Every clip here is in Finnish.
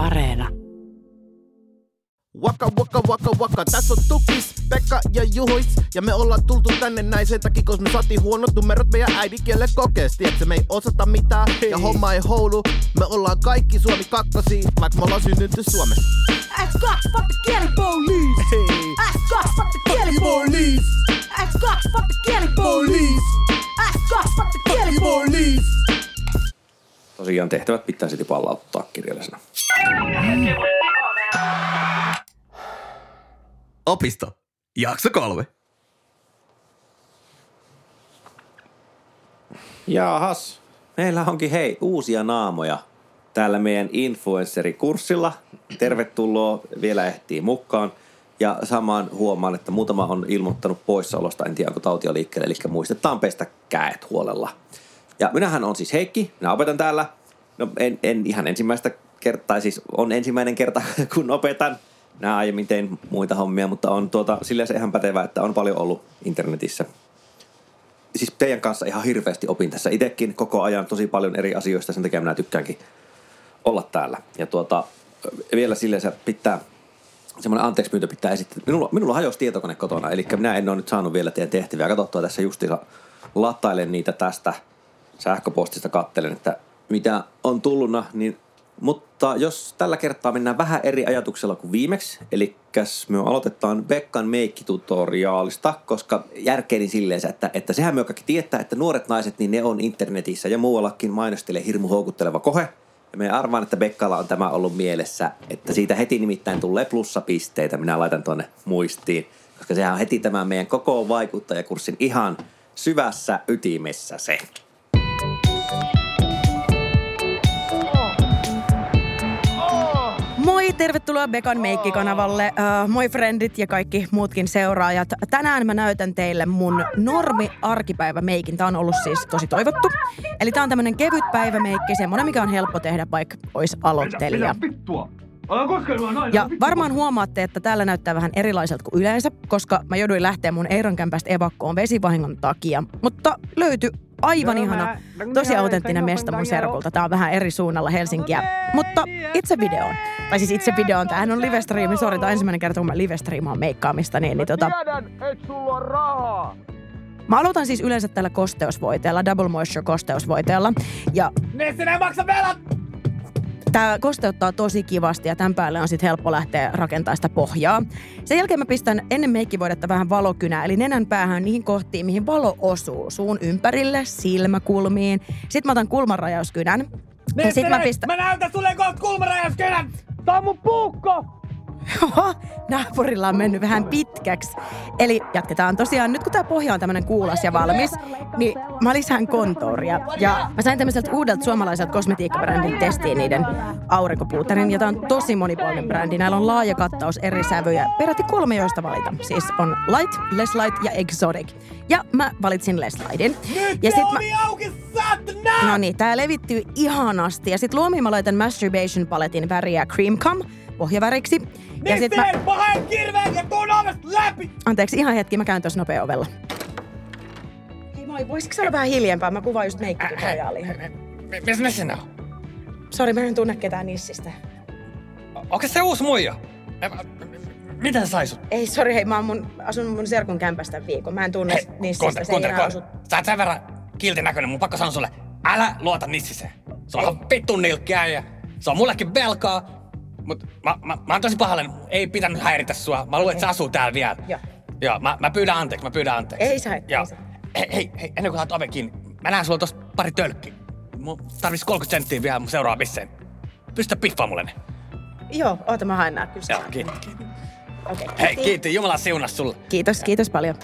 Areena. Waka waka waka waka, tässä on Tukis, Pekka ja Juhuis Ja me ollaan tultu tänne näin sen takia, koska me saatiin huonot numerot meidän äidinkielen kokeesti Tiedätkö, me ei osata mitään ja homma ei houlu Me ollaan kaikki Suomi kakkosia, vaikka me ollaan synnytty Suomessa X2, fuck the kielipolice! Hei! X2, fuck the kielipolice! X2, fuck the kielipolice! X2, fuck the kielipolice! Tosiaan tehtävät pitäisi palauttaa kirjallisena. Opisto. Jakso kolme. Jaahas, meillä onkin hei uusia naamoja täällä meidän influencerikurssilla. Tervetuloa, vielä ehtii mukaan. Ja samaan huomaan, että muutama on ilmoittanut poissaolosta, en tiedä onko tautia liikkeelle, eli muistetaan pestä käet huolella. Ja minähän on siis Heikki, minä opetan täällä. No en, en ihan ensimmäistä kertaa, siis on ensimmäinen kerta kun opetan. Nämä aiemmin tein muita hommia, mutta on tuota, sillä se ihan pätevää, että on paljon ollut internetissä siis teidän kanssa ihan hirveästi opin tässä itsekin koko ajan tosi paljon eri asioista, sen takia minä tykkäänkin olla täällä. Ja tuota, vielä silleen se pitää, semmoinen anteeksi pyyntö pitää esittää. Minulla, minulla hajosi tietokone kotona, eli minä en ole nyt saanut vielä teidän tehtäviä. Katsottua tässä justiinsa latailen niitä tästä sähköpostista, kattelen, että mitä on tulluna, niin mutta jos tällä kertaa mennään vähän eri ajatuksella kuin viimeksi, eli me aloitetaan Bekkan meikkitutoriaalista, koska järkeeni silleen, että, että sehän me kaikki tietää, että nuoret naiset, niin ne on internetissä ja muuallakin mainostelee hirmu houkutteleva kohe. Ja me arvaan, että Bekkalla on tämä ollut mielessä, että siitä heti nimittäin tulee plussapisteitä. Minä laitan tuonne muistiin, koska sehän on heti tämän meidän koko vaikuttajakurssin ihan syvässä ytimessä se. Tervetuloa Bekan Meikki-kanavalle. Uh, moi friendit ja kaikki muutkin seuraajat. Tänään mä näytän teille mun normi arkipäivämeikin. Tää on ollut siis tosi toivottu. Eli tää on tämmönen kevyt päivämeikki, semmonen mikä on helppo tehdä, vaikka olisi aloittelija. Ja varmaan huomaatte, että täällä näyttää vähän erilaiselta kuin yleensä, koska mä jouduin lähteä mun Eiron kämpästä evakkoon vesivahingon takia. Mutta löytyi aivan ihana, tosi autenttinen mesta mun serkulta. Tää on vähän eri suunnalla Helsinkiä. Mutta itse videoon. Tai siis itse videoon. Tämähän on livestriimi. Sori, tämä on ensimmäinen kerta, kun mä livestriimaan meikkaamista. Niin, niin tota... Mä aloitan siis yleensä tällä kosteusvoiteella, Double Moisture kosteusvoiteella. Ja... Ne sinä maksa velat! Tämä kosteuttaa tosi kivasti ja tämän päälle on sitten helppo lähteä rakentamaan sitä pohjaa. Sen jälkeen mä pistän ennen meikkivoidetta vähän valokynää, eli nenän päähän niihin kohtiin, mihin valo osuu. Suun ympärille, silmäkulmiin. Sitten mä otan kulmanrajauskynän. Ne sit mä pistän... Mä näytän sulle kohta kulmarajauskynän! Tää on mun puukko! Oho, naapurilla on mennyt vähän pitkäksi. Eli jatketaan tosiaan, nyt kun tämä pohja on tämmöinen kuulas ja valmis, niin mä lisään kontouria. Ja mä sain tämmöiseltä uudelta suomalaiselta kosmetiikkabrändin testiin niiden aurinkopuuterin. Ja tää on tosi monipuolinen brändi. Näillä on laaja kattaus eri sävyjä, peräti kolme joista valita. Siis on light, less light ja exotic. Ja mä valitsin less lightin. Nyt ja sit auki, saatana! No niin, tää levittyy ihanasti. Ja sit luomiin mä laitan Masturbation paletin väriä Cream Cum pohjaväriksi. Ja sit mä... Mister, mä haen kirveen ja tuun ovesta läpi! Anteeksi, ihan hetki, mä käyn tuossa nopea ovella. Hei moi, voisitko sä olla vähän hiljempaa? Mä kuvaan just meikkitutoriaalia. Missä ne sinä on? Sori, mä en tunne ketään nissistä. Onko se uusi muija? Miten sai sut? Ei, sori, hei, mä oon mun, asun mun serkun kämpästä viikon. Mä en tunne Hei, nissistä, kuuntele, se ei kuuntele, kuuntele. Sä oot sen verran kiltin näköinen, mun pakko sanoa sulle. Älä luota nissiseen. Se on ihan vittun nilkkiä ja se on mullekin velkaa. Mut mä, mä, mä oon tosi pahallinen. Ei pitänyt häiritä sua. Mä luulen, että se asuu täällä vielä. Joo. Joo, mä, mä pyydän anteeksi, mä pyydän anteeksi. Ei saa, ei Joo. saa. Hei, hei, hei, ennen kuin saat oven kiinni. Mä näen sulla tosta pari tölkkiä. Mun tarvis 30 senttiä vielä mun seuraavisseen. Pystytä piffaa mulle ne. Joo, oota mä haen nää. Kyllä Joo, kiitos, kiitos. Okei, Hei, kiitos. Jumala siunas sulle. Kiitos, kiitos paljon.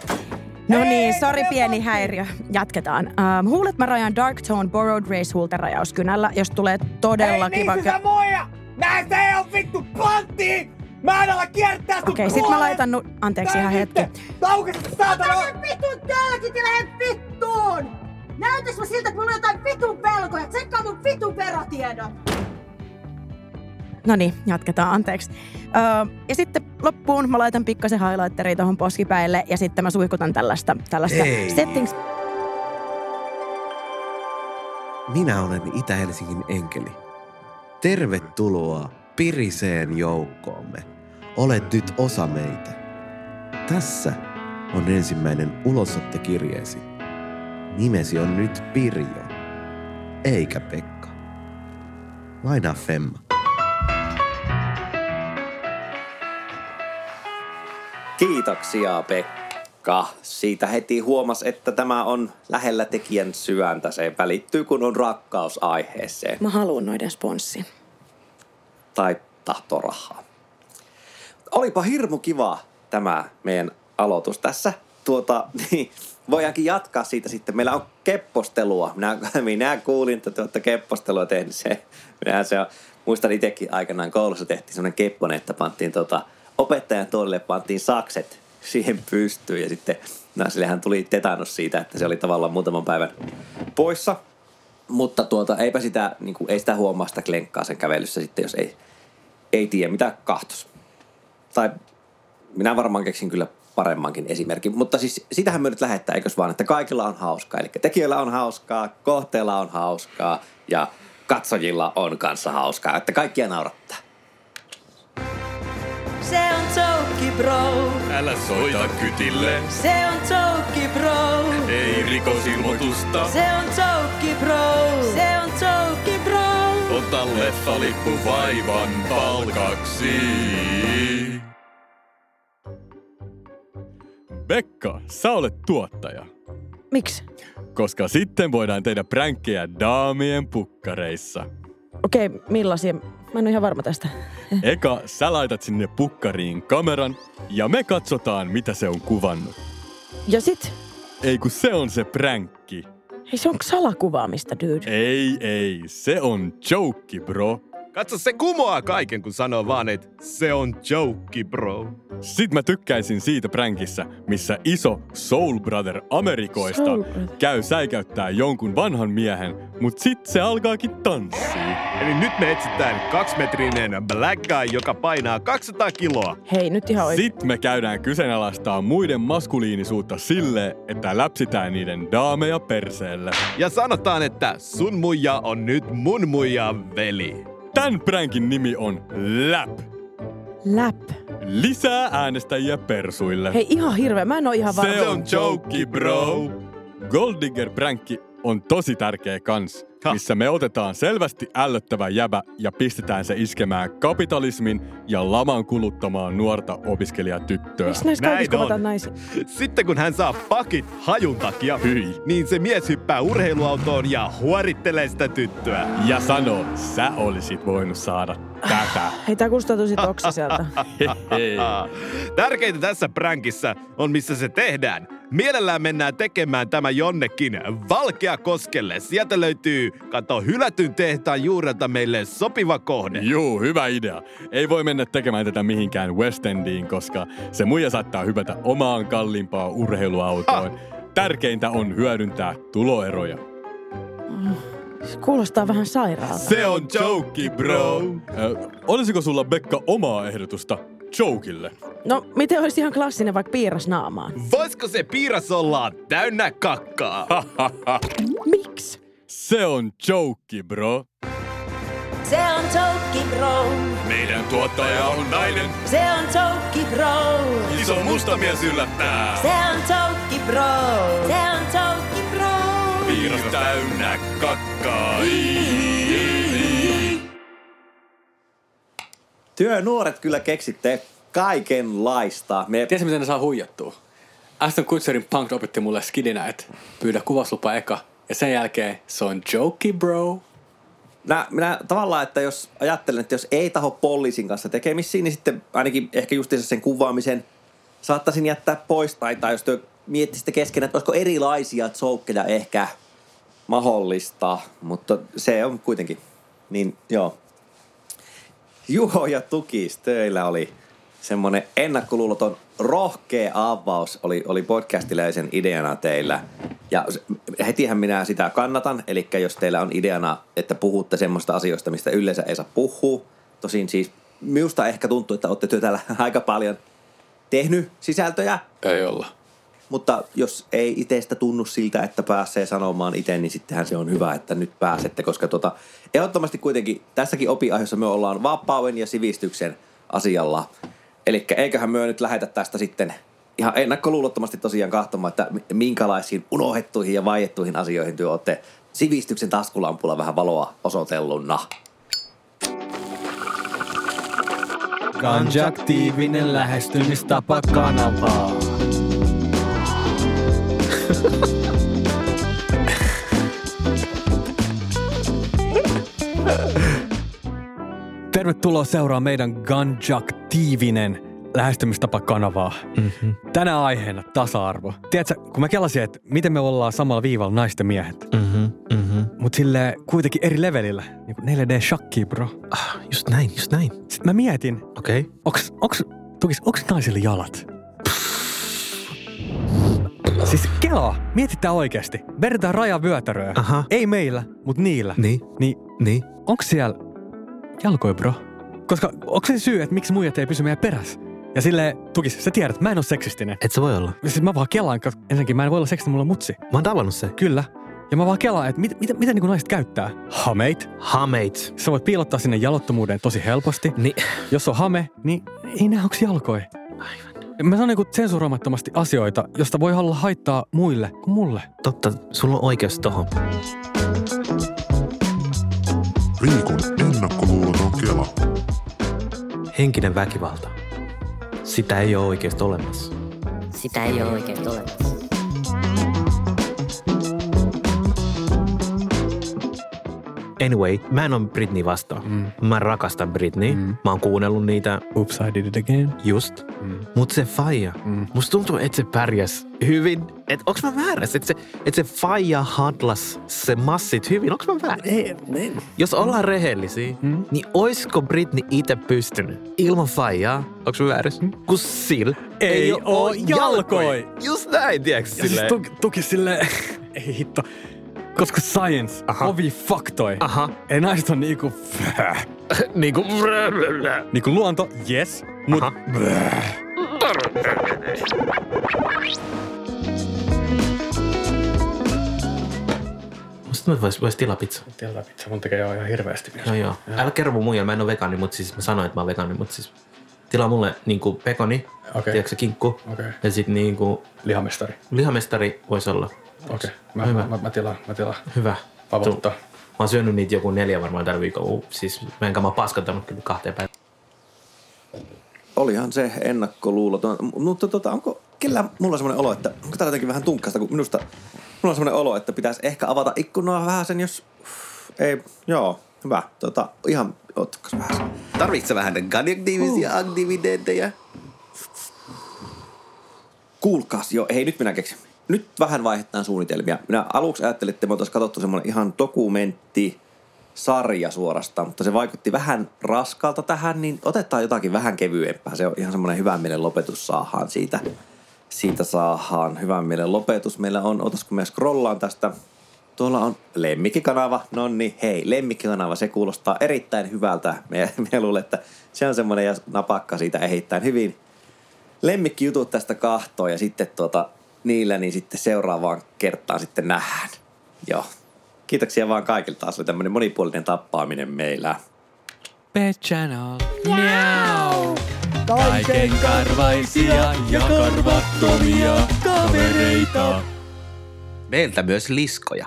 No niin, sori pieni häiriö. Jatketaan. Um, huulet mä rajan Dark Tone Borrowed Race huulterajauskynällä, jos tulee todella Hei, kiva... niin sä Mä se ei oo vittu pantti! Mä en ala kiertää sun Okei, sit mä laitan... Nu- Anteeksi ihan hetki. Laukesta saatana! Vitun tölkit ja lähde vittuun! Näytäks mä siltä, että mulla on jotain vitun velkoja? Tsekkaa mun vitun verotiedot! No niin, jatketaan, anteeksi. Öö, ja sitten loppuun mä laitan pikkasen highlighteria tuohon poskipäille ja sitten mä suihkutan tällaista, tällaista Ei. settings. Minä olen Itä-Helsingin enkeli. Tervetuloa piriseen joukkoomme. Olet nyt osa meitä. Tässä on ensimmäinen ulosottokirjeesi. Nimesi on nyt Pirjo, eikä Pekka. Lainaa Femma. Kiitoksia Pekka. Siitä heti huomas, että tämä on lähellä tekijän sydäntä. Se välittyy, kun on rakkaus aiheeseen. Mä haluan noiden sponssin. Tai tahtorahaa. Olipa hirmu kiva tämä meidän aloitus tässä. Tuota, niin, voidaankin jatkaa siitä sitten. Meillä on keppostelua. Minä, minä kuulin, että olette keppostelua tehnyt se. Minä se on, muistan itsekin aikanaan koulussa tehtiin semmoinen kepponen, että pantiin tota, opettajan tuolille pantiin sakset siihen pystyyn ja sitten naisillehän tuli tetanus siitä, että se oli tavallaan muutaman päivän poissa. Mutta tuota, eipä sitä, niin kuin, ei sitä huomaa sitä klenkkaa sen kävelyssä sitten, jos ei, ei tiedä mitä kahtos. Tai minä varmaan keksin kyllä paremmankin esimerkin. Mutta siis sitähän me nyt lähettää, eikös vaan, että kaikilla on hauskaa. Eli tekijöillä on hauskaa, kohteella on hauskaa ja katsojilla on kanssa hauskaa. Että kaikkia naurattaa. Se on Toukki Bro. Älä soita kytille, Se on Toukki Bro. ei rikosilmoitusta. Se on Toukki Bro. Se on Toukki Bro. Ota leffalippu vaivan palkaksi. Pekka, sä olet tuottaja. Miksi? Koska sitten voidaan tehdä pränkkejä daamien pukkareissa. Okei, millaisia? Mä en ole ihan varma tästä. Eka, sä laitat sinne pukkariin kameran ja me katsotaan, mitä se on kuvannut. Ja sit? Ei kun se on se pränkki. Hei, se on salakuvaamista, dude. Ei, ei, se on joke, bro. Katso, se kumoaa kaiken, kun sanoo vaan, että se on joke, bro. Sit mä tykkäisin siitä pränkissä, missä iso Soul Brother Amerikoista Soul Brother. käy säikäyttää jonkun vanhan miehen, mut sit se alkaakin tanssia. Eli nyt me etsitään kaksimetrinen black guy, joka painaa 200 kiloa. Hei, nyt ihan oikein. Sit me käydään kyseenalaistaa muiden maskuliinisuutta sille, että läpsitään niiden daameja perseelle. Ja sanotaan, että sun muija on nyt mun muija veli. Tän pränkin nimi on Läp. Läp. Lisää äänestäjiä persuille. Hei, ihan hirveä. Mä en oo ihan varma. Se on joke, bro. Golddigger-pränkki on tosi tärkeä kans. Missä me otetaan selvästi ällöttävä jäbä ja pistetään se iskemään kapitalismin ja laman kuluttamaan nuorta opiskelijatyttöä. Miksi näissä Näin kaikissa kuvataan on. naisia? Sitten kun hän saa pakit hajun takia, Hyi. niin se mies hyppää urheiluautoon ja huorittelee sitä tyttöä. Ja sano, sä olisit voinut saada tätä. Hei, tää kuulostaa tosi toksiselta. Hei. Tärkeintä tässä pränkissä on, missä se tehdään. Mielellään mennään tekemään tämä jonnekin Valkeakoskelle. Sieltä löytyy, kato, hylätyn tehtaan juurelta meille sopiva kohde. Juu, hyvä idea. Ei voi mennä tekemään tätä mihinkään West Endiin, koska se muija saattaa hypätä omaan kalliimpaan urheiluautoon. Tärkeintä on hyödyntää tuloeroja. Se kuulostaa vähän sairaalta. Se on joke, bro. Ö, olisiko sulla, Bekka, omaa ehdotusta Jokille? No, miten olisi ihan klassinen vaikka piirras naamaan? Voisiko se piiras olla täynnä kakkaa? Se on Joke, bro. Se on Toukki Bro. Meidän tuottaja on nainen. Se on Toukki Bro. Iso musta mies yllättää. Se on Toukki Bro. Se on Toukki Bro. Piiras täynnä kakkaa. Työnuoret kyllä keksitte kaikenlaista. Me Tiedätkö, miten ne saa huijattua? Aston Kutcherin punk opetti mulle skidinä, että pyydä kuvaslupa eka. Ja sen jälkeen se on jokey, bro. Minä, minä tavallaan, että jos ajattelen, että jos ei taho poliisin kanssa tekemisiin, niin sitten ainakin ehkä justiinsa sen kuvaamisen saattaisin jättää pois. Tai, tai jos te miettisitte kesken, että olisiko erilaisia jokeja ehkä mahdollista. Mutta se on kuitenkin, niin joo. Juho ja Tukis, teillä oli semmoinen ennakkoluuloton rohkea avaus oli, oli podcastiläisen ideana teillä. Ja hetihän minä sitä kannatan, eli jos teillä on ideana, että puhutte semmoista asioista, mistä yleensä ei saa puhua. Tosin siis minusta ehkä tuntuu, että olette työ täällä aika paljon tehnyt sisältöjä. Ei olla. mutta jos ei itsestä tunnu siltä, että pääsee sanomaan itse, niin sittenhän se on hyvä, että nyt pääsette, koska tota, ehdottomasti kuitenkin tässäkin opiaiheessa me ollaan vapauden ja sivistyksen asialla. Eli eiköhän me nyt lähetä tästä sitten ihan ennakkoluulottomasti tosiaan kahtomaan, että minkälaisiin unohdettuihin ja vaiettuihin asioihin työ olette sivistyksen taskulampulla vähän valoa osoitelluna. Konjaktiivinen lähestymistapa kanavaa. Tervetuloa seuraa meidän Ganjaktiivinen lähestymistapa kanavaa. Mm-hmm. Tänä aiheena tasa-arvo. Tiedätkö, kun mä kelasin, että miten me ollaan samalla viivalla naisten miehet. Mm-hmm, mm-hmm. Mut sille kuitenkin eri levelillä. Niin kuin 4D shakki, bro. Ah, just näin, just näin. Sitten mä mietin, Okei. Okay. onks, onks, tukis, onks naisille jalat? Siis kelaa, mietitään oikeasti. Vedetään rajavyötäröä. Aha. Ei meillä, mut niillä. Niin, Niin niin. onks siellä jalkoi, bro? Koska onko se syy, että miksi muijat ei pysy meidän perässä? Ja sille tukis, sä tiedät, mä en ole seksistinen. Et sä voi olla. Siis mä vaan kelaan, koska ensinnäkin mä en voi olla seksistinen, mulla on mutsi. Mä oon tavannut se. Kyllä. Ja mä vaan kelaan, että mit, mit, mitä niin naiset käyttää? Hameit. Hameit. Sä voit piilottaa sinne jalottomuuden tosi helposti. Niin. Jos on hame, niin ei näe onks jalkoi. Aivan. Mä sanon niinku sensuroimattomasti asioita, josta voi olla haittaa muille kuin mulle. Totta, sulla on oikeus tohon. Viikon ennakkoluuloton Kela. Henkinen väkivalta. Sitä ei ole oikeasti olemassa. Sitä ei ole oikein olemassa. Anyway, mä en ole Britney vastaan. Mm. Mä rakastan Britney. Mm. Mä oon kuunnellut niitä Oops, I did it again. just. Mm. Mut se faija, mm. musta tuntuu, että se pärjäs hyvin. Et onks mä väärässä? Että se, et se faija handlas se massit hyvin. Onks mä väärässä? Ei, ei. Jos ollaan rehellisiä, mm. niin oisko Britney itse pystynyt ilman faijaa? Onks mä väärässä? Mm. Kun sil Ei oo jalkoi. Just näin, tiedätkö? Ja siis silleen. tuki, tuki sille ei hitto. Koska science, Aha. ovi faktoi. Aha. Ei naiset on niinku... niinku... niinku luonto, yes. Mut... Aha. Musta mä vois, vois tilaa pizza. Tilaa pizza, mun tekee jo ihan hirveästi. No joo. Älä kerro mun muija, mä en ole vegaani, mutta siis mä sanoin, että mä oon vegaani, mutta siis tilaa mulle niinku pekoni, Okei. tiedätkö se kinkku, Okei. ja sit niinku Lihamestari. lihamestari voisi olla. Okei. Mä, Hyvä. mä, mä, mä, tilaan, mä tilaan. Hyvä. Pavottaa. Mä oon syönyt niitä joku neljä varmaan tällä viikolla. Uh, Siis mä enkä mä oon paskantanut kyllä kahteen päivään. Olihan se ennakkoluuloton. Mutta tota, onko kellä mulla on semmoinen olo, että onko tää jotenkin vähän tunkkasta, kun minusta mulla on semmoinen olo, että pitäisi ehkä avata ikkunaa vähän sen, jos... Ei, joo, hyvä. Tota, ihan, ottakas vähän sen. Tarvitsetko vähän konjunktiivisia aktiiviteetteja? Kuulkaas, joo, hei nyt minä keksin. Nyt vähän vaihdetaan suunnitelmia. Minä aluksi ajattelin, että me oltaisiin katsottu semmoinen ihan dokumentti, sarja suorastaan, mutta se vaikutti vähän raskalta tähän, niin otetaan jotakin vähän kevyempää. Se on ihan semmoinen hyvän mielen lopetus saadaan siitä. Siitä saadaan hyvän mielen lopetus. Meillä on, otas kun me scrollaan tästä. Tuolla on lemmikkikanava. No niin, hei, lemmikkikanava, se kuulostaa erittäin hyvältä. Me, me luulen, että se on semmoinen ja napakka siitä erittäin hyvin. Lemmikkijutut tästä kahtoon ja sitten tuota, niillä niin sitten seuraavaan kertaan sitten nähdään. Joo. Kiitoksia vaan kaikilta. Taas oli tämmöinen monipuolinen tappaaminen meillä. Pet Channel. Miau. Kaiken karvaisia ja karvattomia kavereita. Meiltä myös liskoja.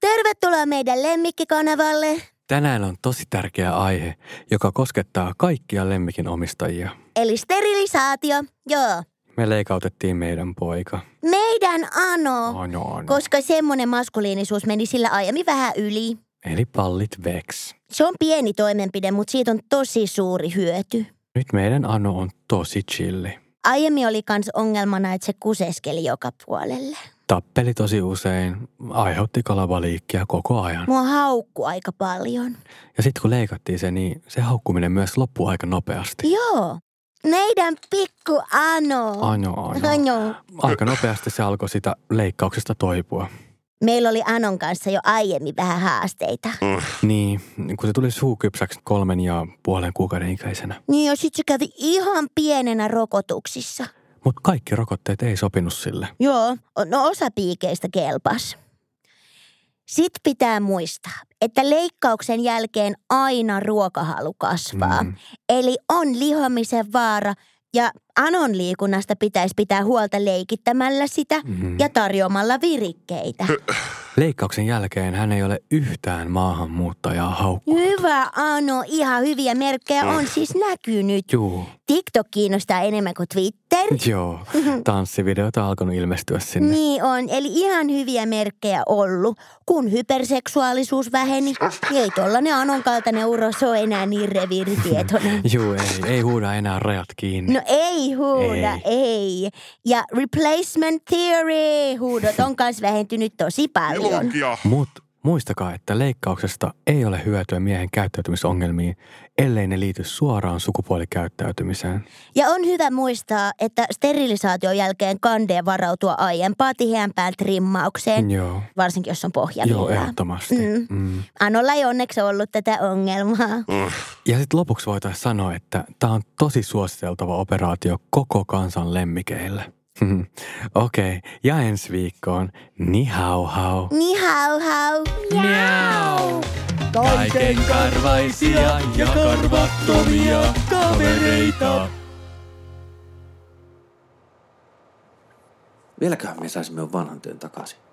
Tervetuloa meidän lemmikkikanavalle. Tänään on tosi tärkeä aihe, joka koskettaa kaikkia lemmikin omistajia. Eli sterilisaatio. Joo. Me leikautettiin meidän poika. Meidän Ano. Ano, ano. Koska semmonen maskuliinisuus meni sillä aiemmin vähän yli. Eli pallit veks. Se on pieni toimenpide, mutta siitä on tosi suuri hyöty. Nyt meidän Ano on tosi chilli. Aiemmin oli kans ongelmana, että se kuseskeli joka puolelle. Tappeli tosi usein, aiheutti kalavaliikkia koko ajan. Mua haukku aika paljon. Ja sitten kun leikattiin se, niin se haukkuminen myös loppui aika nopeasti. Joo. Meidän pikku Ano. Ano, ano. Ano. Aika nopeasti se alkoi sitä leikkauksesta toipua. Meillä oli Anon kanssa jo aiemmin vähän haasteita. Niin, kun se tuli suukypsäksi kolmen ja puolen kuukauden ikäisenä. Niin ja sit se kävi ihan pienenä rokotuksissa. Mutta kaikki rokotteet ei sopinut sille. Joo, no osa piikeistä kelpas. Sitten pitää muistaa, että leikkauksen jälkeen aina ruokahalu kasvaa. Mm. Eli on lihomisen vaara ja anon liikunnasta pitäisi pitää huolta leikittämällä sitä Mhm. ja tarjoamalla virikkeitä. Leikkauksen jälkeen hän ei ole yhtään maahanmuuttajaa haukku. Hyvä Ano, ihan hyviä merkkejä on siis näkynyt. Juu, TikTok kiinnostaa enemmän kuin Twitter. joo. Tanssivideota on alkanut ilmestyä sinne. Niin on, eli ihan hyviä merkkejä ollut. Kun hyperseksuaalisuus väheni, niin ei tollanen Anon kaltainen uros ole enää niin reviiritietoinen. Juu, ei, ei huuda enää rajat kiinni. No ei huuda, Ei. ei. Ja replacement theory huudot on myös vähentynyt tosi paljon. Mut muistakaa, että leikkauksesta ei ole hyötyä miehen käyttäytymisongelmiin, ellei ne liity suoraan sukupuolikäyttäytymiseen. Ja on hyvä muistaa, että sterilisaation jälkeen kandee varautua aiempaa tiheämpään trimmaukseen, Joo. varsinkin jos on Joo, pohjavilla. ehdottomasti. Mm. Mm. Anolla ei onneksi ollut tätä ongelmaa. Ja sitten lopuksi voitaisiin sanoa, että tämä on tosi suositeltava operaatio koko kansan lemmikeille. Okei, okay. ja ensi viikkoon, ni hau hau. Ni hau hau. Miau. Kaiken karvaisia ja karvattomia kavereita. Vieläköhän me saisimme vanhan työn takaisin.